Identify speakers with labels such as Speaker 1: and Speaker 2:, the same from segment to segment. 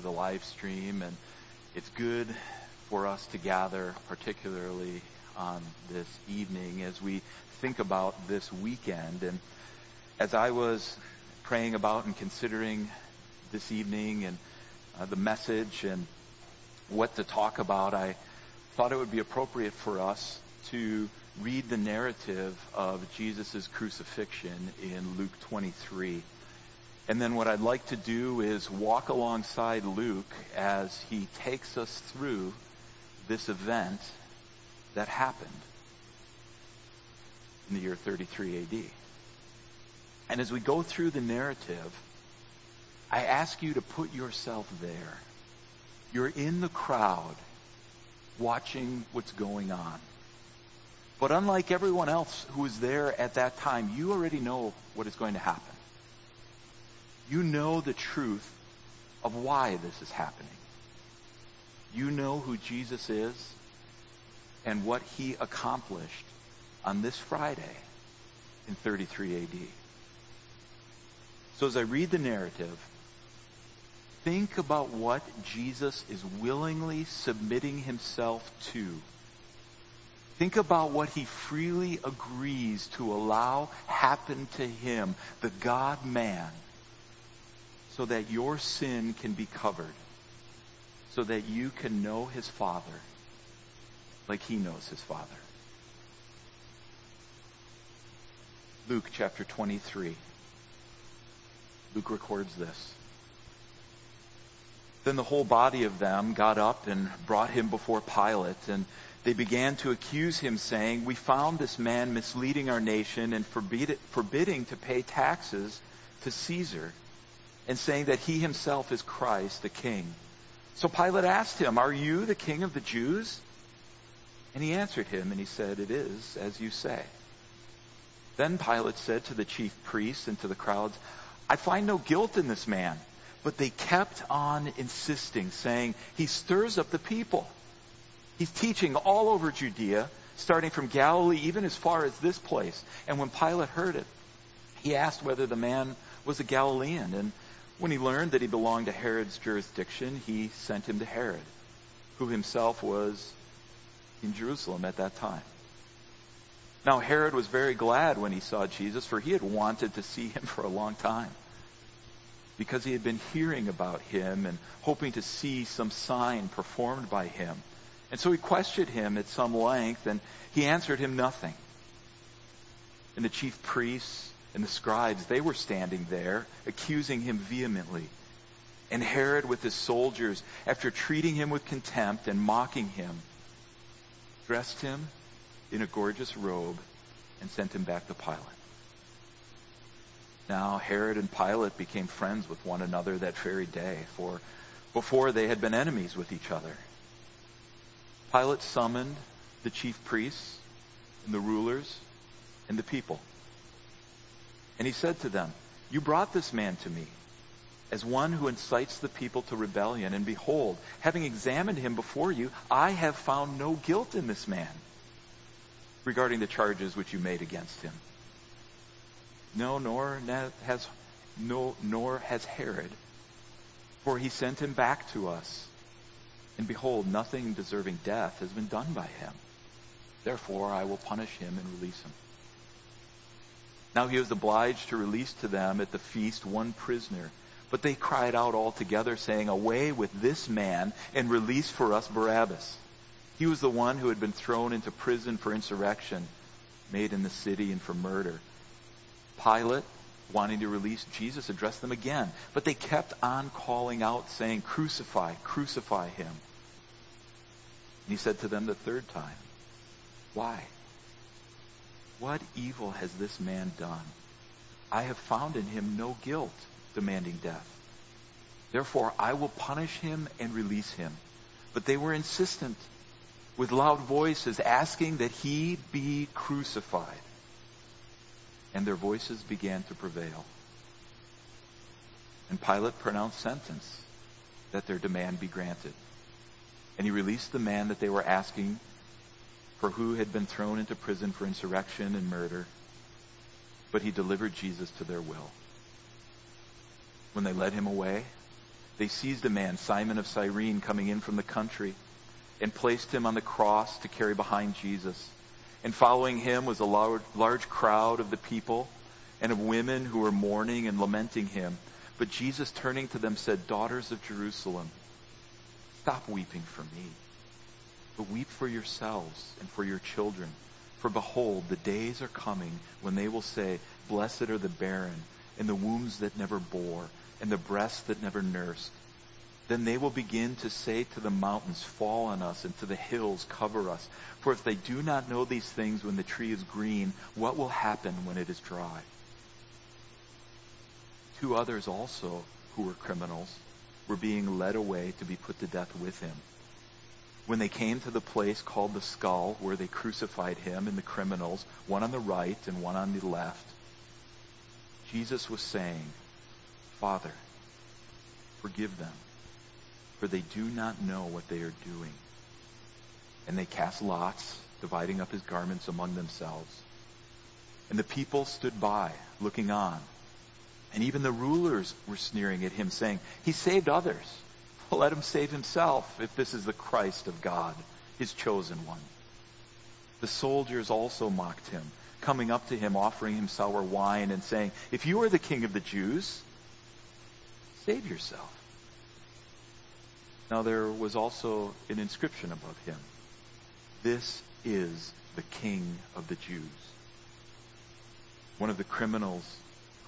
Speaker 1: the live stream, and it's good for us to gather, particularly on this evening, as we think about this weekend. And as I was praying about and considering this evening and uh, the message and what to talk about, I thought it would be appropriate for us to read the narrative of Jesus' crucifixion in Luke 23. And then what I'd like to do is walk alongside Luke as he takes us through this event that happened in the year 33 AD. And as we go through the narrative, I ask you to put yourself there. You're in the crowd watching what's going on. But unlike everyone else who was there at that time, you already know what is going to happen you know the truth of why this is happening. You know who Jesus is and what he accomplished on this Friday in 33 AD. So as I read the narrative, think about what Jesus is willingly submitting himself to. Think about what he freely agrees to allow happen to him, the God man so that your sin can be covered, so that you can know his Father like he knows his Father. Luke chapter 23. Luke records this. Then the whole body of them got up and brought him before Pilate, and they began to accuse him, saying, We found this man misleading our nation and forbidding to pay taxes to Caesar and saying that he himself is Christ, the king. So Pilate asked him, Are you the king of the Jews? And he answered him, and he said, It is as you say. Then Pilate said to the chief priests and to the crowds, I find no guilt in this man. But they kept on insisting, saying, He stirs up the people. He's teaching all over Judea, starting from Galilee, even as far as this place. And when Pilate heard it, he asked whether the man was a Galilean. And when he learned that he belonged to Herod's jurisdiction, he sent him to Herod, who himself was in Jerusalem at that time. Now, Herod was very glad when he saw Jesus, for he had wanted to see him for a long time. Because he had been hearing about him and hoping to see some sign performed by him. And so he questioned him at some length, and he answered him nothing. And the chief priests and the scribes, they were standing there accusing him vehemently. And Herod with his soldiers, after treating him with contempt and mocking him, dressed him in a gorgeous robe and sent him back to Pilate. Now Herod and Pilate became friends with one another that very day, for before they had been enemies with each other. Pilate summoned the chief priests and the rulers and the people. And he said to them, You brought this man to me as one who incites the people to rebellion. And behold, having examined him before you, I have found no guilt in this man regarding the charges which you made against him. No, nor has no, nor has Herod, for he sent him back to us. And behold, nothing deserving death has been done by him. Therefore, I will punish him and release him. Now he was obliged to release to them at the feast one prisoner. But they cried out all together, saying, Away with this man, and release for us Barabbas. He was the one who had been thrown into prison for insurrection made in the city and for murder. Pilate, wanting to release Jesus, addressed them again. But they kept on calling out, saying, Crucify, crucify him. And he said to them the third time, Why? What evil has this man done? I have found in him no guilt demanding death. Therefore, I will punish him and release him. But they were insistent with loud voices asking that he be crucified. And their voices began to prevail. And Pilate pronounced sentence that their demand be granted. And he released the man that they were asking for who had been thrown into prison for insurrection and murder, but he delivered Jesus to their will. When they led him away, they seized a man, Simon of Cyrene, coming in from the country, and placed him on the cross to carry behind Jesus. And following him was a large, crowd of the people and of women who were mourning and lamenting him. But Jesus, turning to them, said, Daughters of Jerusalem, stop weeping for me, but weep for yourselves and for your children. For behold, the days are coming when they will say, Blessed are the barren, and the wombs that never bore, and the breasts that never nursed. Then they will begin to say to the mountains, Fall on us, and to the hills, Cover us. For if they do not know these things when the tree is green, what will happen when it is dry? Two others also, who were criminals, were being led away to be put to death with him. When they came to the place called the skull, where they crucified him and the criminals, one on the right and one on the left, Jesus was saying, Father, forgive them, for they do not know what they are doing. And they cast lots, dividing up his garments among themselves. And the people stood by, looking on. And even the rulers were sneering at him, saying, He saved others. Let him save himself if this is the Christ of God, his chosen one. The soldiers also mocked him, coming up to him, offering him sour wine, and saying, If you are the king of the Jews, save yourself. Now there was also an inscription above him This is the king of the Jews. One of the criminals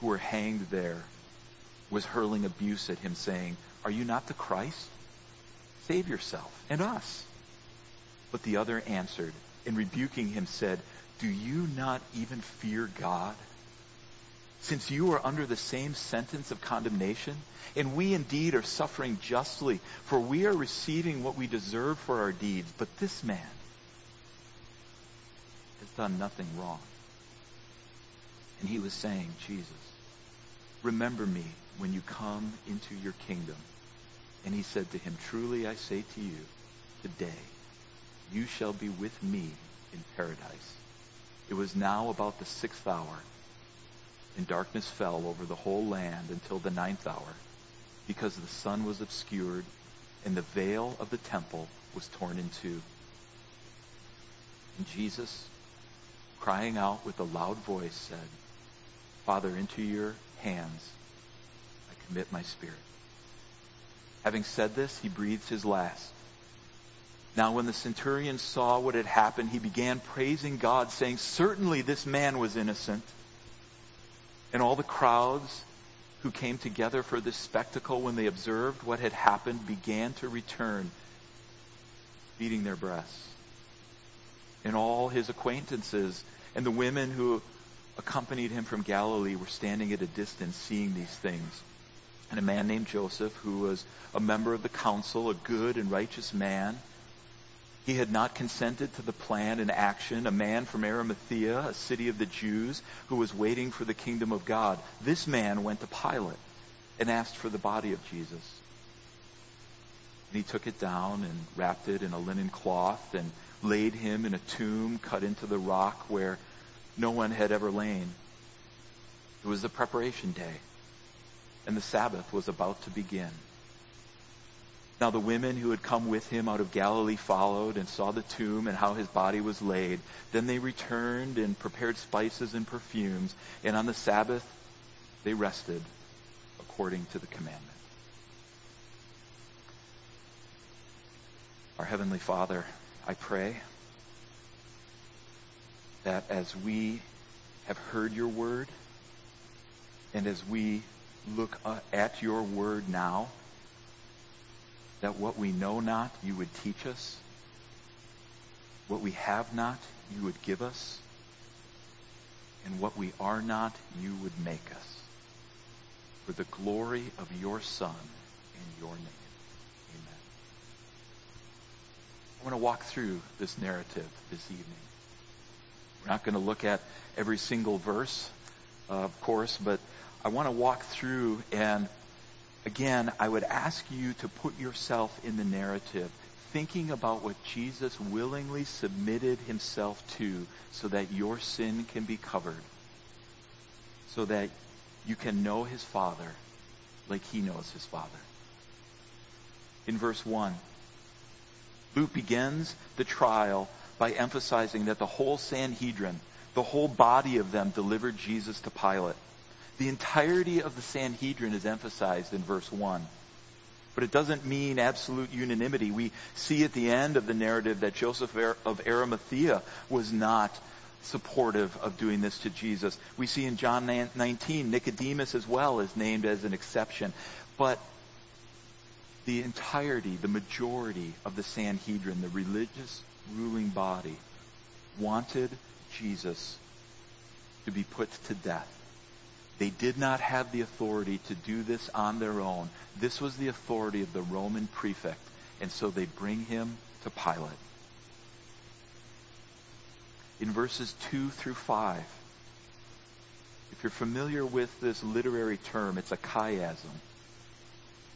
Speaker 1: who were hanged there was hurling abuse at him, saying, Are you not the Christ? Save yourself and us. But the other answered, and rebuking him said, Do you not even fear God? Since you are under the same sentence of condemnation, and we indeed are suffering justly, for we are receiving what we deserve for our deeds, but this man has done nothing wrong. And he was saying, Jesus, remember me when you come into your kingdom. And he said to him, Truly I say to you, today you shall be with me in paradise. It was now about the sixth hour, and darkness fell over the whole land until the ninth hour, because the sun was obscured, and the veil of the temple was torn in two. And Jesus, crying out with a loud voice, said, Father, into your hands I commit my spirit. Having said this, he breathed his last. Now, when the centurion saw what had happened, he began praising God, saying, Certainly this man was innocent. And all the crowds who came together for this spectacle, when they observed what had happened, began to return, beating their breasts. And all his acquaintances and the women who accompanied him from Galilee were standing at a distance seeing these things. And a man named Joseph, who was a member of the council, a good and righteous man, he had not consented to the plan and action. A man from Arimathea, a city of the Jews, who was waiting for the kingdom of God. This man went to Pilate and asked for the body of Jesus. And he took it down and wrapped it in a linen cloth and laid him in a tomb cut into the rock where no one had ever lain. It was the preparation day, and the Sabbath was about to begin. Now the women who had come with him out of Galilee followed and saw the tomb and how his body was laid. Then they returned and prepared spices and perfumes, and on the Sabbath they rested according to the commandment. Our Heavenly Father, I pray that as we have heard your word and as we look at your word now, that what we know not, you would teach us. What we have not, you would give us. And what we are not, you would make us. For the glory of your Son and your name. Amen. I want to walk through this narrative this evening. We're not going to look at every single verse, uh, of course, but I want to walk through and again, I would ask you to put yourself in the narrative, thinking about what Jesus willingly submitted himself to so that your sin can be covered, so that you can know his Father like he knows his Father. in verse 1. Luke begins the trial by emphasizing that the whole Sanhedrin, the whole body of them, delivered Jesus to Pilate. The entirety of the Sanhedrin is emphasized in verse 1. But it doesn't mean absolute unanimity. We see at the end of the narrative that Joseph of Arimathea was not supportive of doing this to Jesus. We see in John 19, Nicodemus as well is named as an exception. But the entirety, the majority of the Sanhedrin, the religious ruling body, wanted Jesus to be put to death. They did not have the authority to do this on their own. This was the authority of the Roman prefect, and so they bring him to Pilate. In verses 2 through 5, if you're familiar with this literary term, it's a chiasm.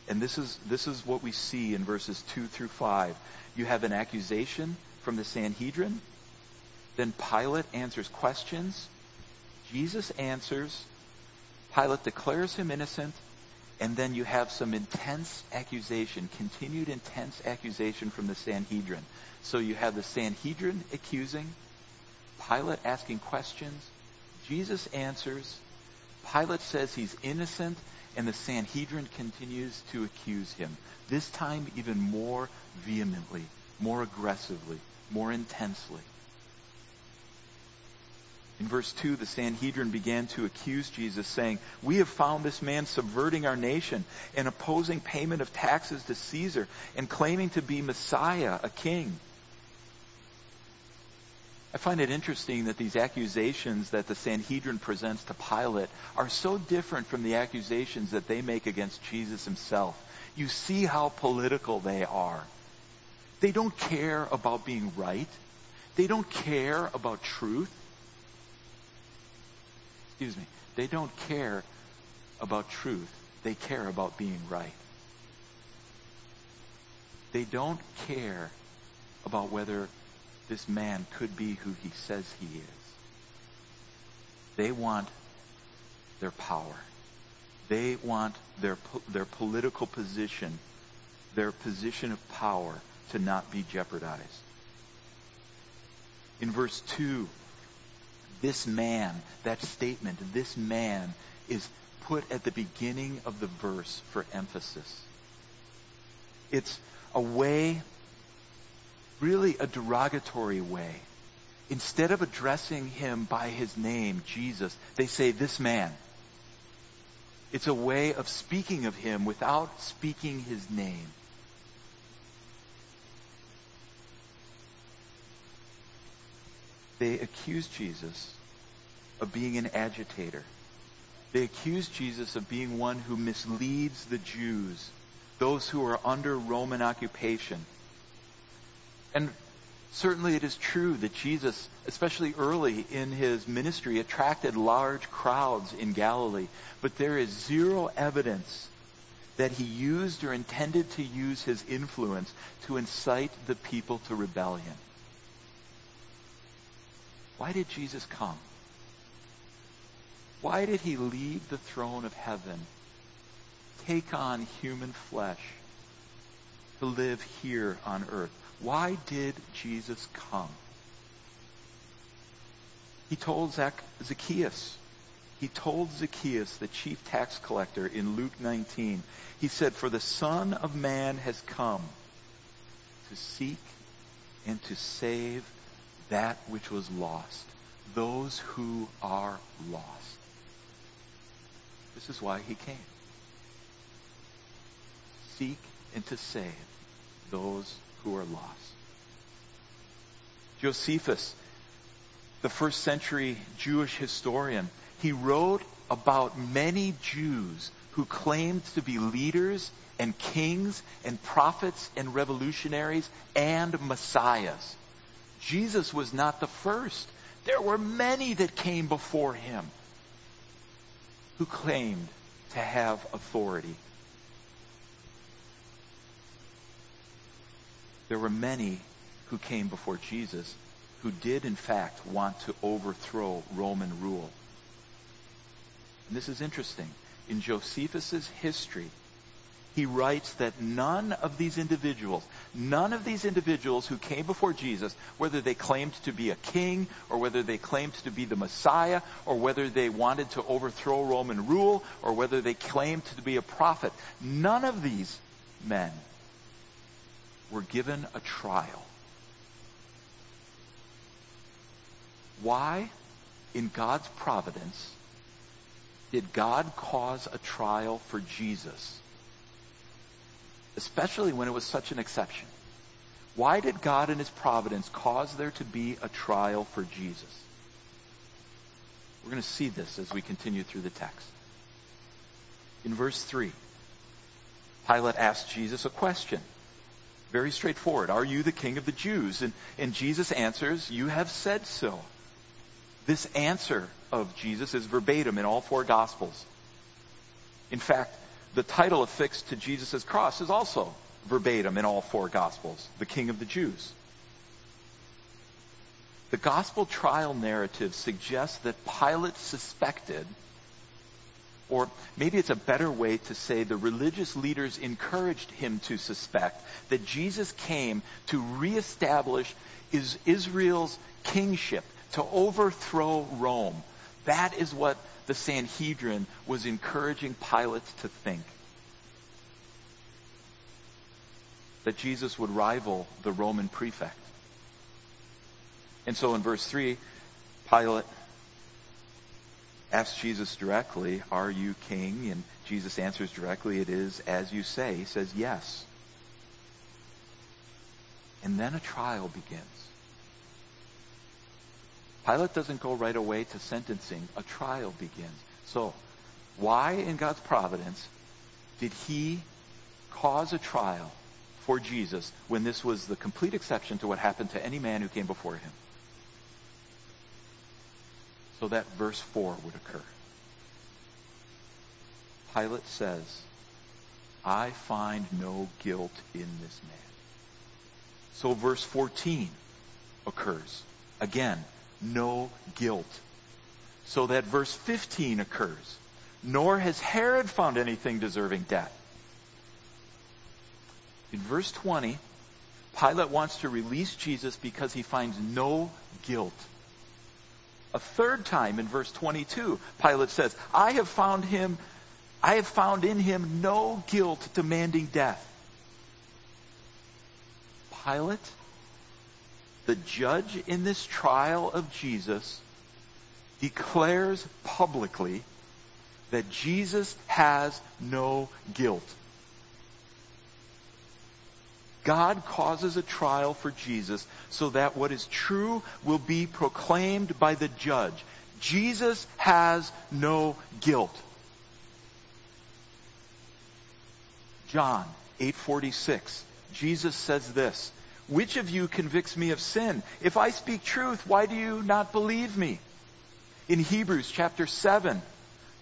Speaker 1: And this is, this is what we see in verses 2 through 5. You have an accusation from the Sanhedrin. Then Pilate answers questions. Jesus answers. Pilate declares him innocent. And then you have some intense accusation, continued intense accusation from the Sanhedrin. So you have the Sanhedrin accusing, Pilate asking questions, Jesus answers, Pilate says he's innocent, and the Sanhedrin continues to accuse him. This time even more vehemently, more aggressively, more intensely. In verse 2, the Sanhedrin began to accuse Jesus, saying, We have found this man subverting our nation and opposing payment of taxes to Caesar and claiming to be Messiah, a king. I find it interesting that these accusations that the Sanhedrin presents to Pilate are so different from the accusations that they make against Jesus himself. You see how political they are. They don't care about being right. They don't care about truth. Excuse me. They don't care about truth. They care about being right. They don't care about whether this man could be who he says he is. They want their power. They want their, their political position, their position of power to not be jeopardized. In verse 2, this man, that statement, this man is put at the beginning of the verse for emphasis. It's a way really a derogatory way. Instead of addressing him by his name, Jesus, they say, this man. It's a way of speaking of him without speaking his name. They accuse Jesus of being an agitator. They accuse Jesus of being one who misleads the Jews, those who are under Roman occupation. And certainly it is true that Jesus, especially early in his ministry, attracted large crowds in Galilee. But there is zero evidence that he used or intended to use his influence to incite the people to rebellion. Why did Jesus come? Why did he leave the throne of heaven, take on human flesh, to live here on earth? Why did Jesus come? He told Zacchaeus, he told Zacchaeus, the chief tax collector, in Luke 19, he said, For the Son of Man has come to seek and to save that which was lost, those who are lost. This is why he came. Seek and to save those who are lost. Josephus, the first century Jewish historian, he wrote about many Jews who claimed to be leaders and kings and prophets and revolutionaries and messiahs. Jesus was not the first. There were many that came before him who claimed to have authority. there were many who came before Jesus who did in fact want to overthrow Roman rule. And this is interesting. In Josephus's history, he writes that none of these individuals, none of these individuals who came before Jesus, whether they claimed to be a king or whether they claimed to be the Messiah or whether they wanted to overthrow Roman rule or whether they claimed to be a prophet, none of these men were given a trial. Why, in God's providence, did God cause a trial for Jesus? Especially when it was such an exception. Why did God in his providence cause there to be a trial for Jesus? We're going to see this as we continue through the text. In verse 3, Pilate asked Jesus a question. Very straightforward. Are you the king of the Jews? And, and Jesus answers, You have said so. This answer of Jesus is verbatim in all four Gospels. In fact, the title affixed to Jesus' cross is also verbatim in all four Gospels, the King of the Jews. The gospel trial narrative suggests that Pilate suspected, or maybe it's a better way to say the religious leaders encouraged him to suspect that Jesus came to reestablish Israel's kingship, to overthrow Rome. That is what the Sanhedrin was encouraging Pilate to think. That Jesus would rival the Roman prefect. And so in verse 3, Pilate asks Jesus directly, Are you king? And Jesus answers directly, It is as you say. He says, Yes. And then a trial begins. Pilate doesn't go right away to sentencing. A trial begins. So, why in God's providence did he cause a trial for Jesus when this was the complete exception to what happened to any man who came before him? So that verse 4 would occur. Pilate says, I find no guilt in this man. So verse 14 occurs. Again, no guilt. So that verse 15 occurs. Nor has Herod found anything deserving death. In verse 20, Pilate wants to release Jesus because he finds no guilt. A third time in verse 22, Pilate says, I have found him, I have found in him no guilt demanding death. Pilate the judge in this trial of Jesus declares publicly that Jesus has no guilt. God causes a trial for Jesus so that what is true will be proclaimed by the judge. Jesus has no guilt. John 8:46 Jesus says this which of you convicts me of sin? If I speak truth, why do you not believe me? In Hebrews chapter 7,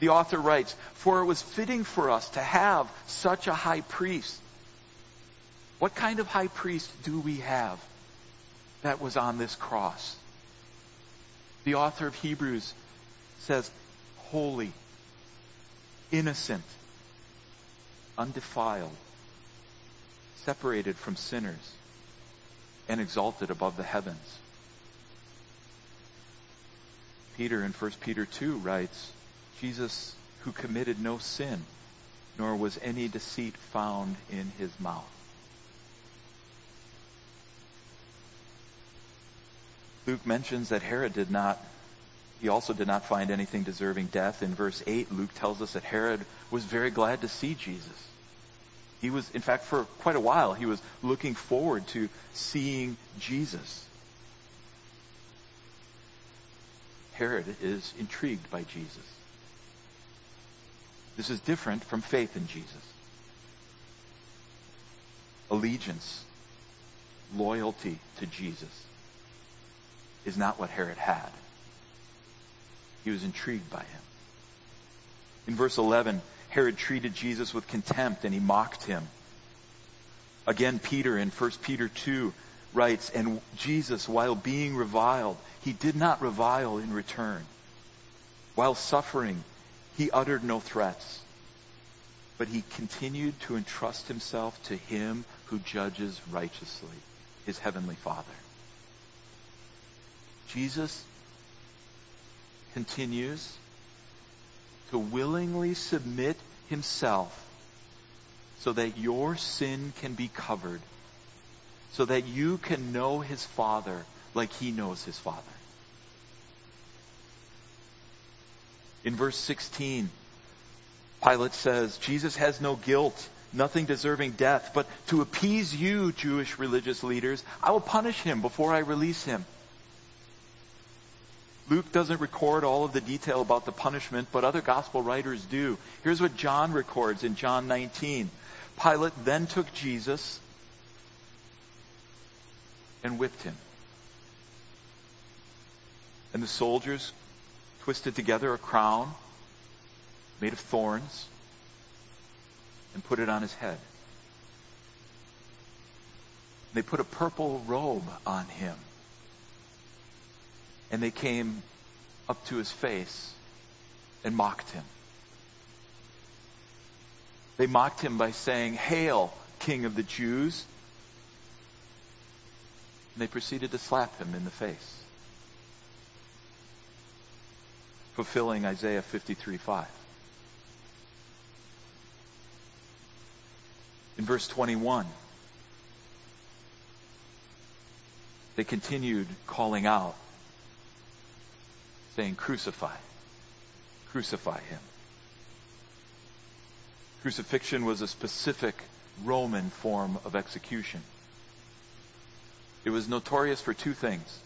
Speaker 1: the author writes, For it was fitting for us to have such a high priest. What kind of high priest do we have that was on this cross? The author of Hebrews says, Holy, innocent, undefiled, separated from sinners and exalted above the heavens. Peter in 1 Peter 2 writes, Jesus who committed no sin, nor was any deceit found in his mouth. Luke mentions that Herod did not, he also did not find anything deserving death. In verse 8, Luke tells us that Herod was very glad to see Jesus. He was, in fact, for quite a while, he was looking forward to seeing Jesus. Herod is intrigued by Jesus. This is different from faith in Jesus. Allegiance, loyalty to Jesus is not what Herod had. He was intrigued by him. In verse 11, Herod treated Jesus with contempt and he mocked him. Again, Peter in 1 Peter 2 writes, And Jesus, while being reviled, he did not revile in return. While suffering, he uttered no threats. but he continued to entrust himself to him who judges righteously, his heavenly Father. Jesus continues to willingly submit himself so that your sin can be covered, so that you can know his Father like he knows his Father. In verse 16, Pilate says, Jesus has no guilt, nothing deserving death, but to appease you, Jewish religious leaders, I will punish him before I release him. Luke doesn't record all of the detail about the punishment, but other gospel writers do. Here's what John records in John 19. Pilate then took Jesus and whipped him. And the soldiers twisted together a crown made of thorns and put it on his head. They put a purple robe on him. And they came up to his face and mocked him. They mocked him by saying, Hail, King of the Jews. And they proceeded to slap him in the face. fulfilling Isaiah 53 5. In verse 21, they continued calling out, saying, Crucify, crucify him. Crucifixion was a specific Roman form of execution. It was notorious for two things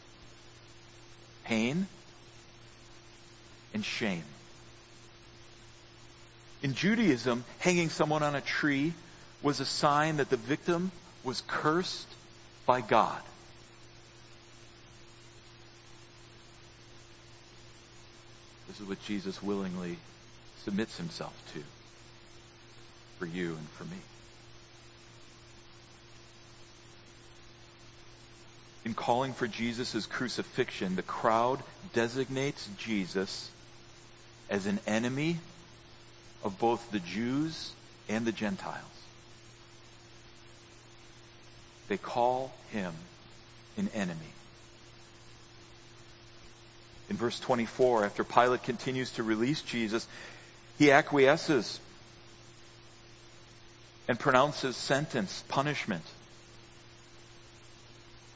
Speaker 1: pain and shame. In Judaism, hanging someone on a tree was a sign that the victim was cursed by God. This is what Jesus willingly submits himself to for you and for me. In calling for Jesus' crucifixion, the crowd designates Jesus as an enemy of both the Jews and the Gentiles. They call him an enemy. In verse 24, after Pilate continues to release Jesus, he acquiesces and pronounces sentence, punishment.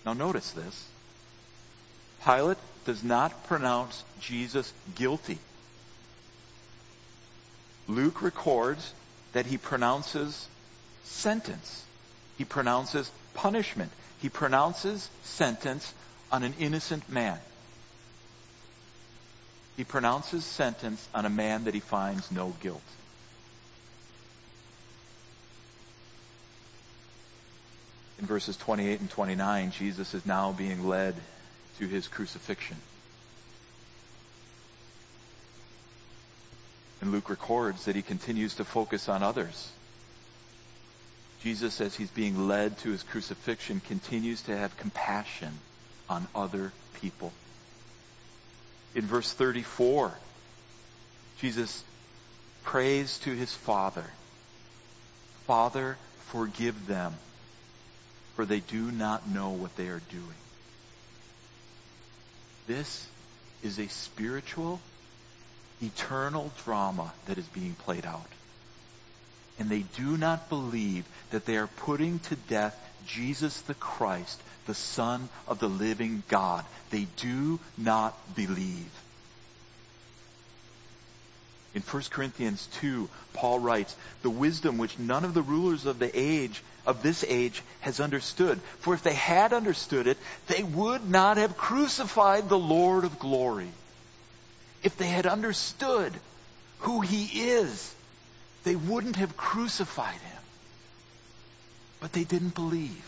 Speaker 1: Now notice this. Pilate does not pronounce Jesus guilty. Luke records that he pronounces sentence. He pronounces punishment. He pronounces sentence on an innocent man. He pronounces sentence on a man that he finds no guilt. In verses 28 and 29, Jesus is now being led to his crucifixion. And Luke records that he continues to focus on others. Jesus, as he's being led to his crucifixion, continues to have compassion on other people. In verse 34, Jesus prays to his Father, Father, forgive them, for they do not know what they are doing. This is a spiritual eternal drama that is being played out. And they do not believe that they are putting to death Jesus the Christ, the Son of the living God. They do not believe. In 1 Corinthians 2, Paul writes, The wisdom which none of the rulers of the age, of this age, has understood. For if they had understood it, they would not have crucified the Lord of glory if they had understood who he is, they wouldn't have crucified him. But they didn't believe.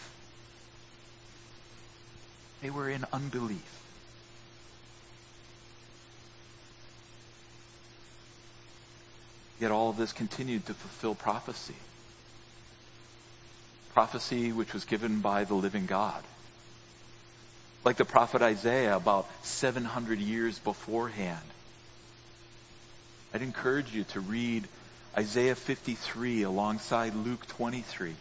Speaker 1: They were in unbelief. Yet all of this continued to fulfill prophecy. Prophecy which was given by the living God. Like the prophet Isaiah about 700 years beforehand I'd encourage you to read Isaiah 53 alongside Luke 23.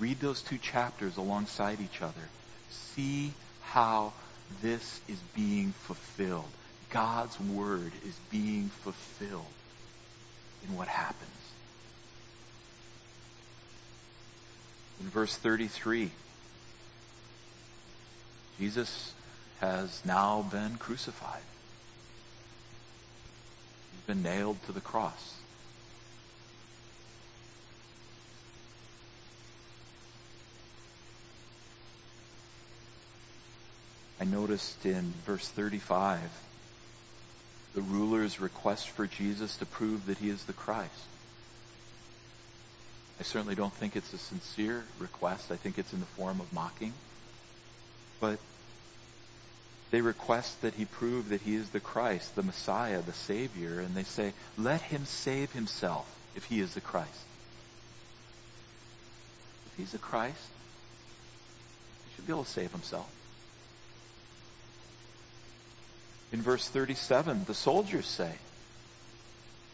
Speaker 1: Read those two chapters alongside each other. See how this is being fulfilled. God's word is being fulfilled in what happens. In verse 33, Jesus has now been crucified. He's been nailed to the cross. I noticed in verse 35 the ruler's request for Jesus to prove that he is the Christ. I certainly don't think it's a sincere request. I think it's in the form of mocking. But they request that he prove that he is the Christ, the Messiah, the Savior, and they say, let him save himself if he is the Christ. If he's the Christ, he should be able to save himself. In verse 37, the soldiers say,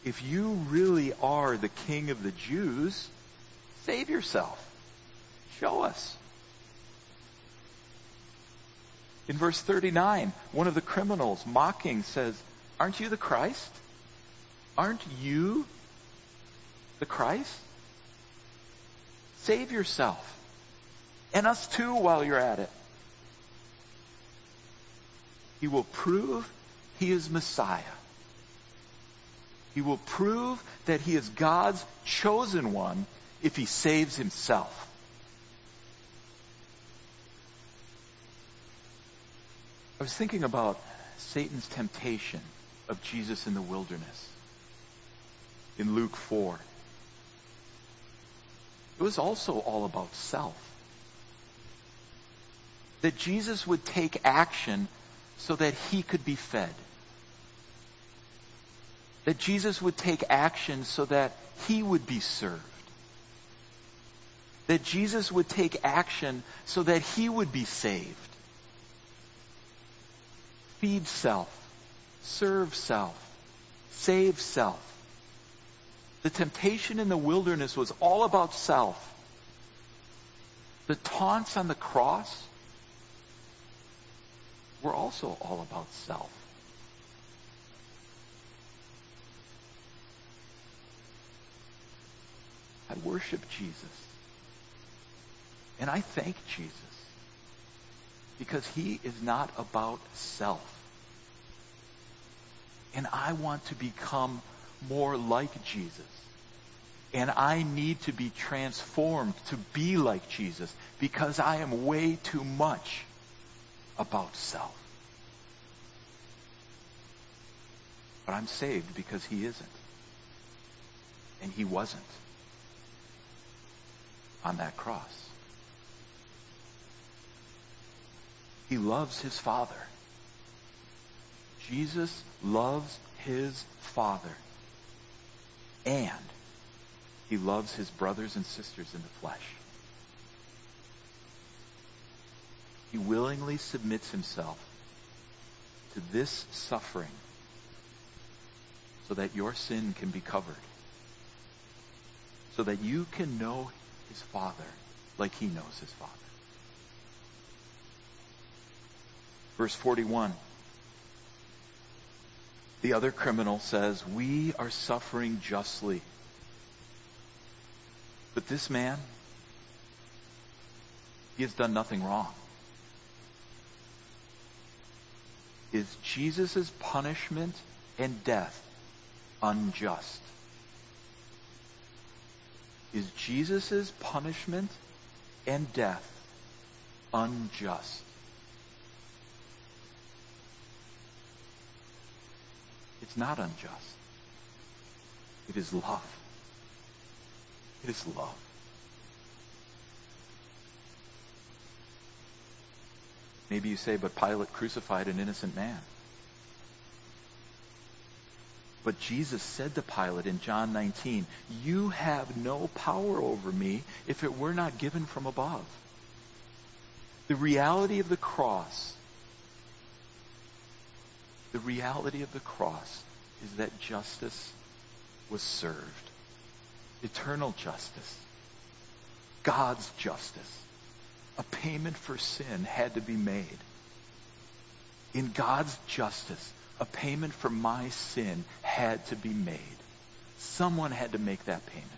Speaker 1: if you really are the king of the Jews, save yourself. Show us. In verse 39, one of the criminals mocking says, aren't you the Christ? Aren't you the Christ? Save yourself. And us too while you're at it. He will prove he is Messiah. He will prove that he is God's chosen one if he saves himself. I was thinking about Satan's temptation of Jesus in the wilderness in Luke 4. It was also all about self. That Jesus would take action so that he could be fed. That Jesus would take action so that he would be served. That Jesus would take action so that he would be saved. Feed self. Serve self. Save self. The temptation in the wilderness was all about self. The taunts on the cross were also all about self. I worship Jesus. And I thank Jesus because he is not about self. And I want to become more like Jesus. And I need to be transformed to be like Jesus because I am way too much about self. But I'm saved because he isn't. And he wasn't on that cross. He loves his Father. Jesus loves his Father. And he loves his brothers and sisters in the flesh. He willingly submits himself to this suffering so that your sin can be covered. So that you can know his Father like he knows his Father. Verse 41. The other criminal says, We are suffering justly. But this man, he has done nothing wrong. Is Jesus' punishment and death unjust? Is Jesus' punishment and death unjust? It's not unjust. It is love. It is love. Maybe you say, but Pilate crucified an innocent man. But Jesus said to Pilate in John 19, You have no power over me if it were not given from above. The reality of the cross the reality of the cross is that justice was served. eternal justice, God's justice. A payment for sin had to be made. In God's justice, a payment for my sin had to be made. Someone had to make that payment.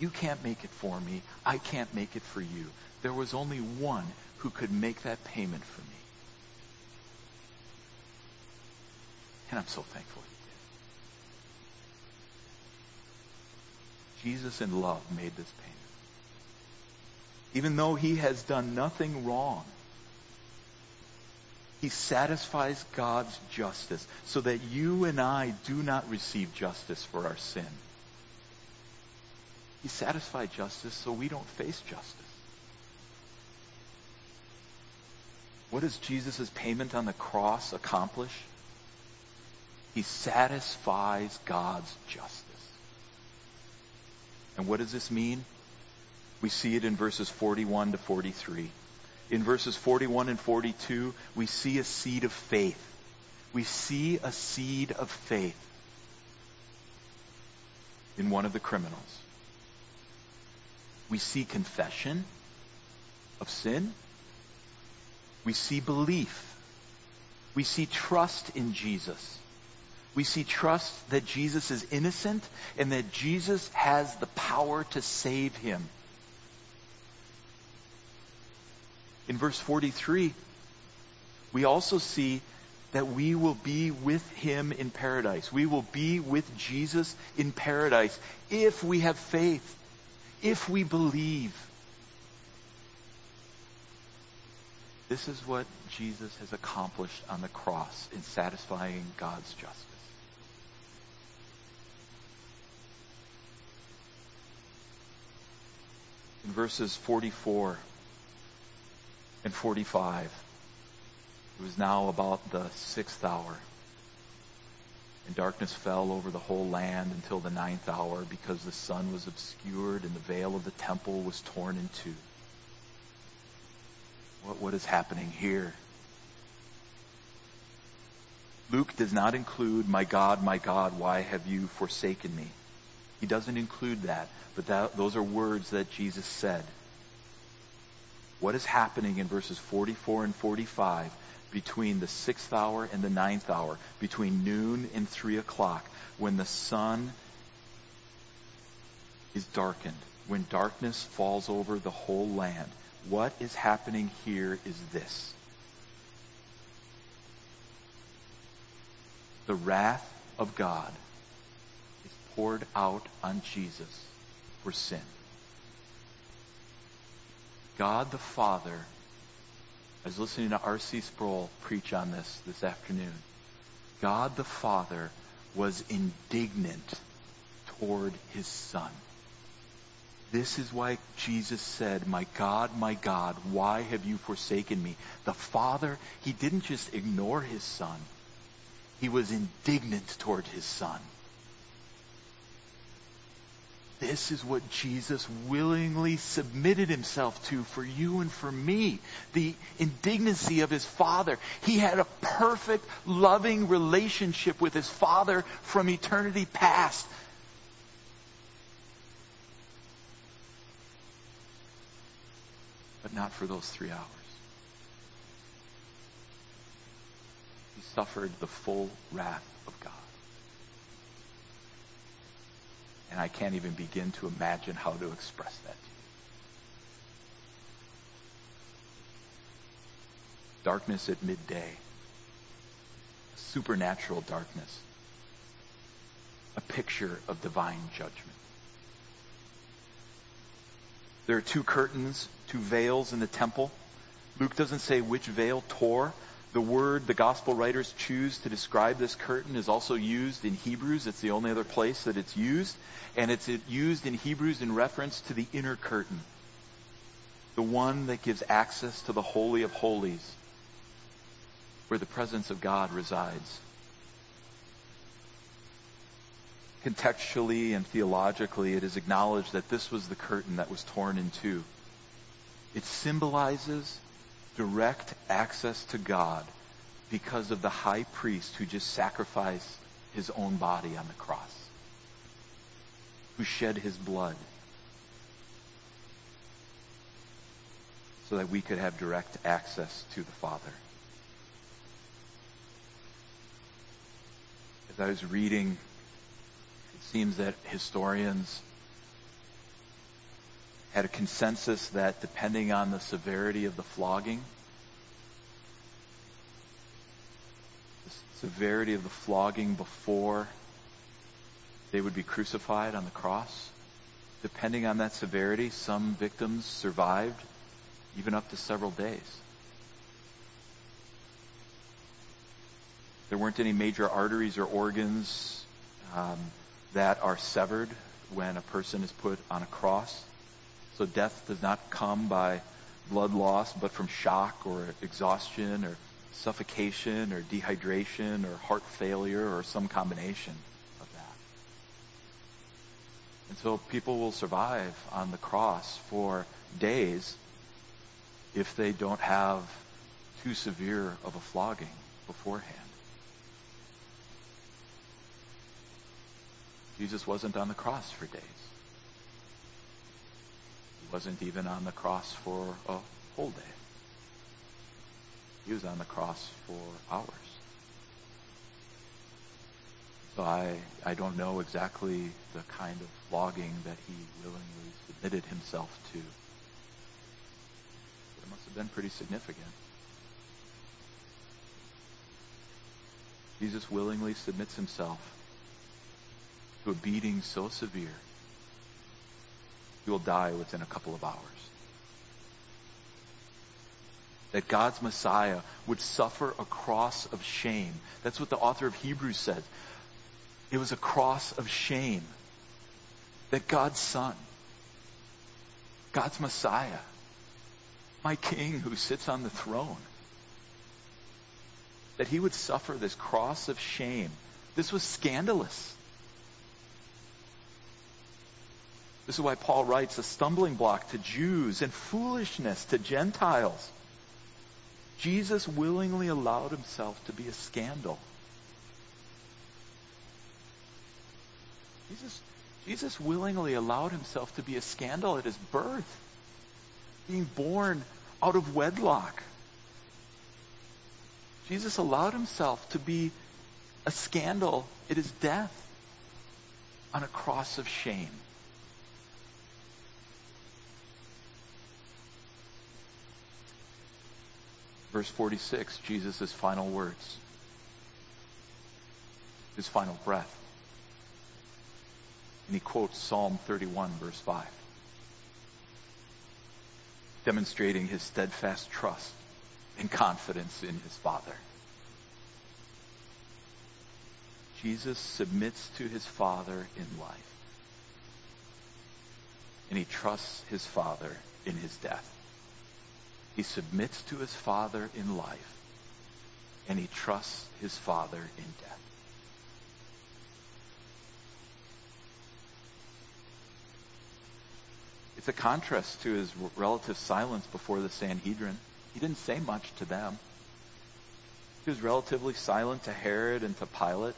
Speaker 1: You can't make it for me. I can't make it for you. There was only one who could make that payment for me. And I'm so thankful he did. Jesus in love made this payment. Even though he has done nothing wrong, he satisfies God's justice so that you and I do not receive justice for our sin. He satisfied justice so we don't face justice. What does Jesus' payment on the cross accomplish? He satisfies God's justice. And what does this mean? We see it in verses 41 to 43. In verses 41 and 42, we see a seed of faith. We see a seed of faith in one of the criminals. We see confession of sin. We see belief. We see trust in Jesus we see trust that Jesus is innocent and that Jesus has the power to save him. In verse 43, we also see that we will be with him in paradise. We will be with Jesus in paradise if we have faith, if we believe. This is what Jesus has accomplished on the cross in satisfying God's justice. in verses 44 and 45. It was now about the sixth hour. And darkness fell over the whole land until the ninth hour because the sun was obscured and the veil of the temple was torn in two. What, what is happening here? Luke does not include, My God, my God, why have you forsaken me? He doesn't include that, but that, those are words that Jesus said. What is happening in verses 44 and 45 between the sixth hour and the ninth hour, between noon and three o'clock, when the sun is darkened, when darkness falls over the whole land? What is happening here is this. The wrath of God is poured out on Jesus for sin. God the Father, I was listening to R.C. Sproul preach on this this afternoon. God the Father was indignant toward his Son. This is why Jesus said, My God, my God, why have you forsaken me? The Father, he didn't just ignore his Son. He was indignant toward his Son. This is what Jesus willingly submitted himself to for you and for me. The indignancy of his Father. He had a perfect, loving relationship with his Father from eternity past. But not for those three hours. He suffered the full wrath of God. And I can't even begin to imagine how to express that to you. Darkness at midday. Supernatural darkness. A picture of divine judgment. There are two curtains, two veils in the temple. Luke doesn't say which veil tore, the word the gospel writers choose to describe this curtain is also used in Hebrews. It's the only other place that it's used. And it's used in Hebrews in reference to the inner curtain. The one that gives access to the Holy of Holies, where the presence of God resides. Contextually and theologically, it is acknowledged that this was the curtain that was torn in two. It symbolizes direct access to God because of the high priest who just sacrificed his own body on the cross. who shed his blood so that we could have direct access to the Father. As I was reading, it seems that historians had a consensus that depending on the severity of the flogging, the severity of the flogging before they would be crucified on the cross, depending on that severity, some victims survived even up to several days. There weren't any major arteries or organs um, that are severed when a person is put on a cross. So death does not come by blood loss, but from shock or exhaustion or suffocation or dehydration or heart failure or some combination of that. And so people will survive on the cross for days if they don't have too severe of a flogging beforehand. Jesus wasn't on the cross for days. Wasn't even on the cross for a whole day. He was on the cross for hours. So I, I don't know exactly the kind of flogging that he willingly submitted himself to. But it must have been pretty significant. Jesus willingly submits himself to a beating so severe, he will die within a couple of hours. That God's Messiah would suffer a cross of shame. That's what the author of Hebrews said. It was a cross of shame. That God's Son, God's Messiah, my King who sits on the throne, that he would suffer this cross of shame. This was scandalous. This is why Paul writes a stumbling block to Jews and foolishness to Gentiles. Jesus willingly allowed himself to be a scandal. Jesus, Jesus willingly allowed himself to be a scandal at his birth, being born out of wedlock. Jesus allowed himself to be a scandal at his death on a cross of shame. Verse 46, Jesus' final words, his final breath. And he quotes Psalm 31, verse 5, demonstrating his steadfast trust and confidence in his Father. Jesus submits to his Father in life. And he trusts his Father in his death. He submits to his Father in life, and he trusts his Father in death. It's a contrast to his relative silence before the Sanhedrin. He didn't say much to them. He was relatively silent to Herod and to Pilate.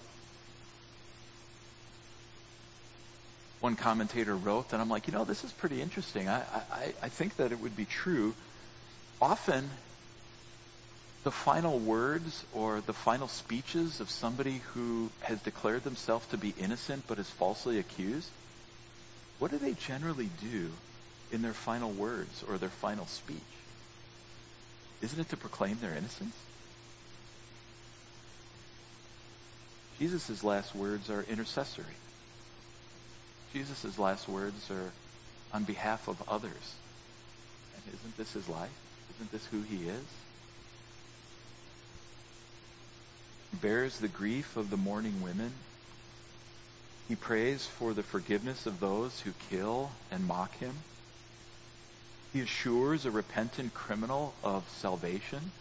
Speaker 1: One commentator wrote that I'm like, you know, this is pretty interesting. I, I, I think that it would be true often the final words or the final speeches of somebody who has declared themselves to be innocent but is falsely accused, what do they generally do in their final words or their final speech? Isn't it to proclaim their innocence? Jesus' last words are intercessory. Jesus' last words are on behalf of others. And isn't this his life? Isn't this who he is? He bears the grief of the mourning women. He prays for the forgiveness of those who kill and mock him. He assures a repentant criminal of salvation.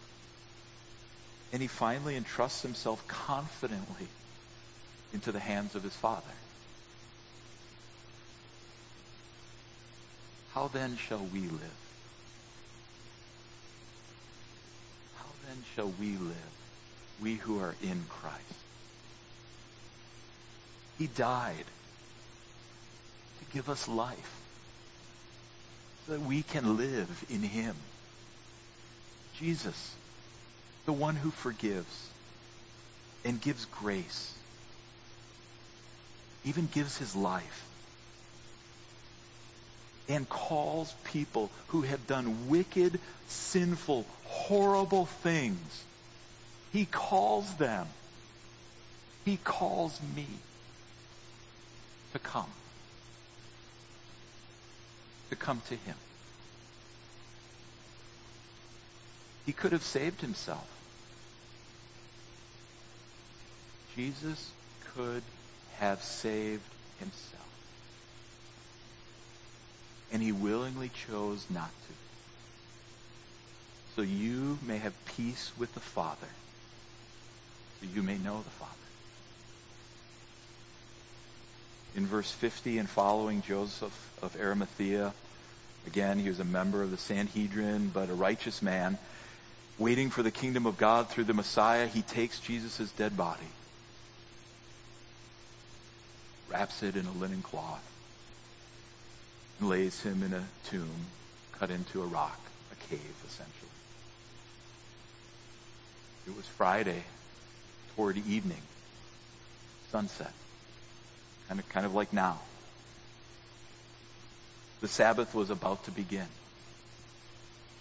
Speaker 1: And he finally entrusts himself confidently into the hands of his Father. How then shall we live? Then shall we live, we who are in Christ. He died. To give us life so that we can live in him. Jesus, the one who forgives and gives grace, even gives his life, and calls people who have done wicked, sinful, horrible things. He calls them. He calls me to come. To come to him. He could have saved himself. Jesus could have saved himself. And he willingly chose not to. So you may have peace with the Father. So you may know the Father. In verse 50 and following, Joseph of Arimathea, again, he was a member of the Sanhedrin, but a righteous man, waiting for the kingdom of God through the Messiah, he takes Jesus' dead body, wraps it in a linen cloth, and lays him in a tomb cut into a rock, a cave, essentially. It was Friday, toward evening, sunset, kind of, kind of like now. The Sabbath was about to begin.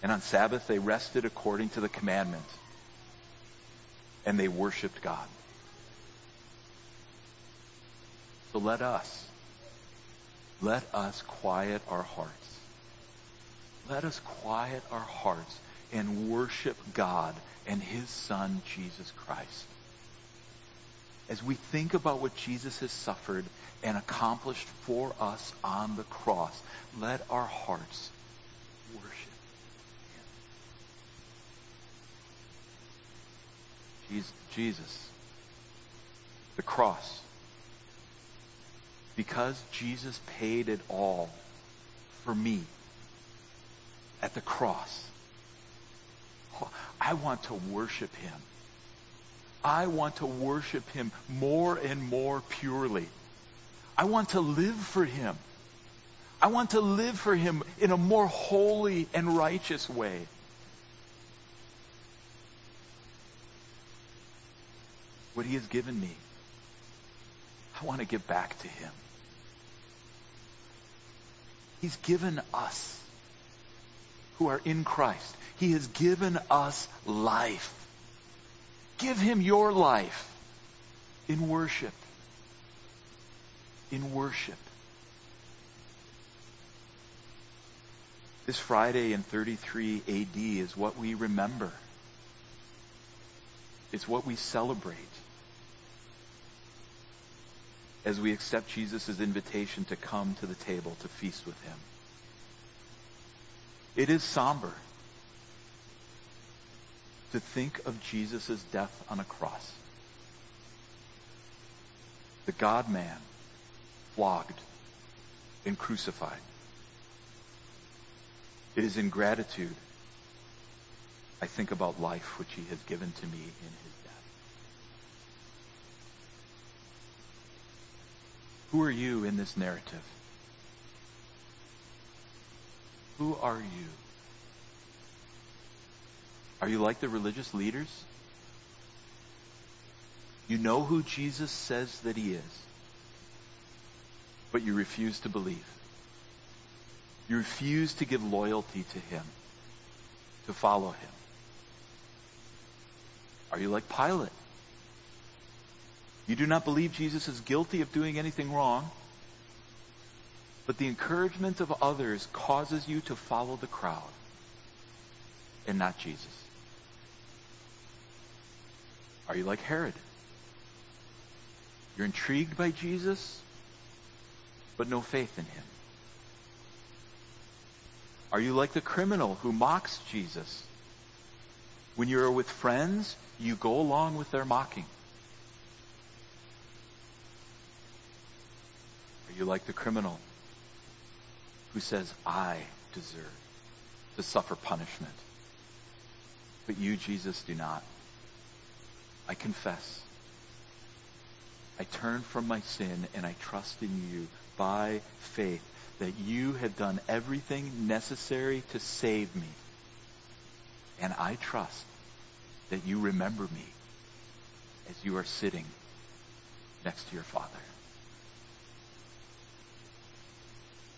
Speaker 1: And on Sabbath, they rested according to the commandment. And they worshiped God. So let us, let us quiet our hearts. Let us quiet our hearts and worship God and His Son, Jesus Christ. As we think about what Jesus has suffered and accomplished for us on the cross, let our hearts worship Him. Jesus, the cross, because Jesus paid it all for me at the cross. I want to worship him. I want to worship him more and more purely. I want to live for him. I want to live for him in a more holy and righteous way. What he has given me, I want to give back to him. He's given us who are in Christ. He has given us life. Give him your life in worship. In worship. This Friday in 33 AD is what we remember. It's what we celebrate as we accept Jesus' invitation to come to the table to feast with him. It is somber to think of Jesus' death on a cross. The God man flogged and crucified. It is in gratitude I think about life which he has given to me in his death. Who are you in this narrative? Who are you? Are you like the religious leaders? You know who Jesus says that he is, but you refuse to believe. You refuse to give loyalty to him, to follow him. Are you like Pilate? You do not believe Jesus is guilty of doing anything wrong, but the encouragement of others causes you to follow the crowd and not Jesus. Are you like Herod? You're intrigued by Jesus, but no faith in him. Are you like the criminal who mocks Jesus? When you are with friends, you go along with their mocking. You like the criminal who says, I deserve to suffer punishment? But you, Jesus, do not. I confess. I turn from my sin and I trust in you by faith that you have done everything necessary to save me. And I trust that you remember me as you are sitting next to your Father.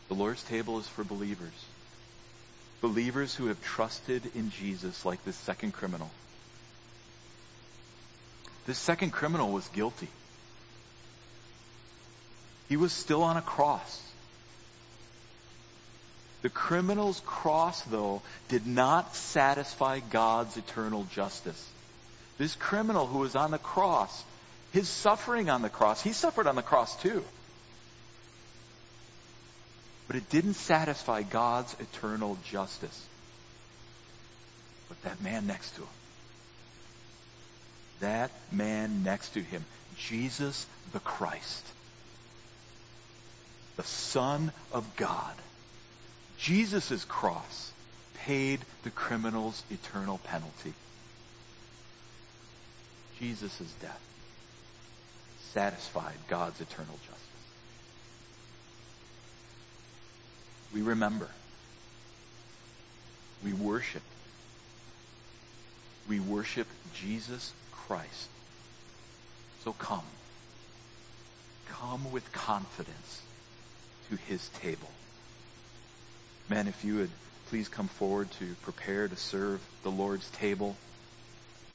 Speaker 1: The Lord's table is for believers. Believers who have trusted in Jesus like this second criminal. This second criminal was guilty. He was still on a cross. The criminal's cross, though, did not satisfy God's eternal justice. This criminal who was on the cross, his suffering on the cross, he suffered on the cross too. But it didn't satisfy God's eternal justice. But that man next to him, that man next to him, Jesus the Christ, the Son of God, Jesus' cross paid the criminal's eternal penalty. Jesus' death satisfied God's eternal justice. We remember. We worship. We worship Jesus Christ. So come. Come with confidence to his table. Men, if you would please come forward to prepare to serve the Lord's table.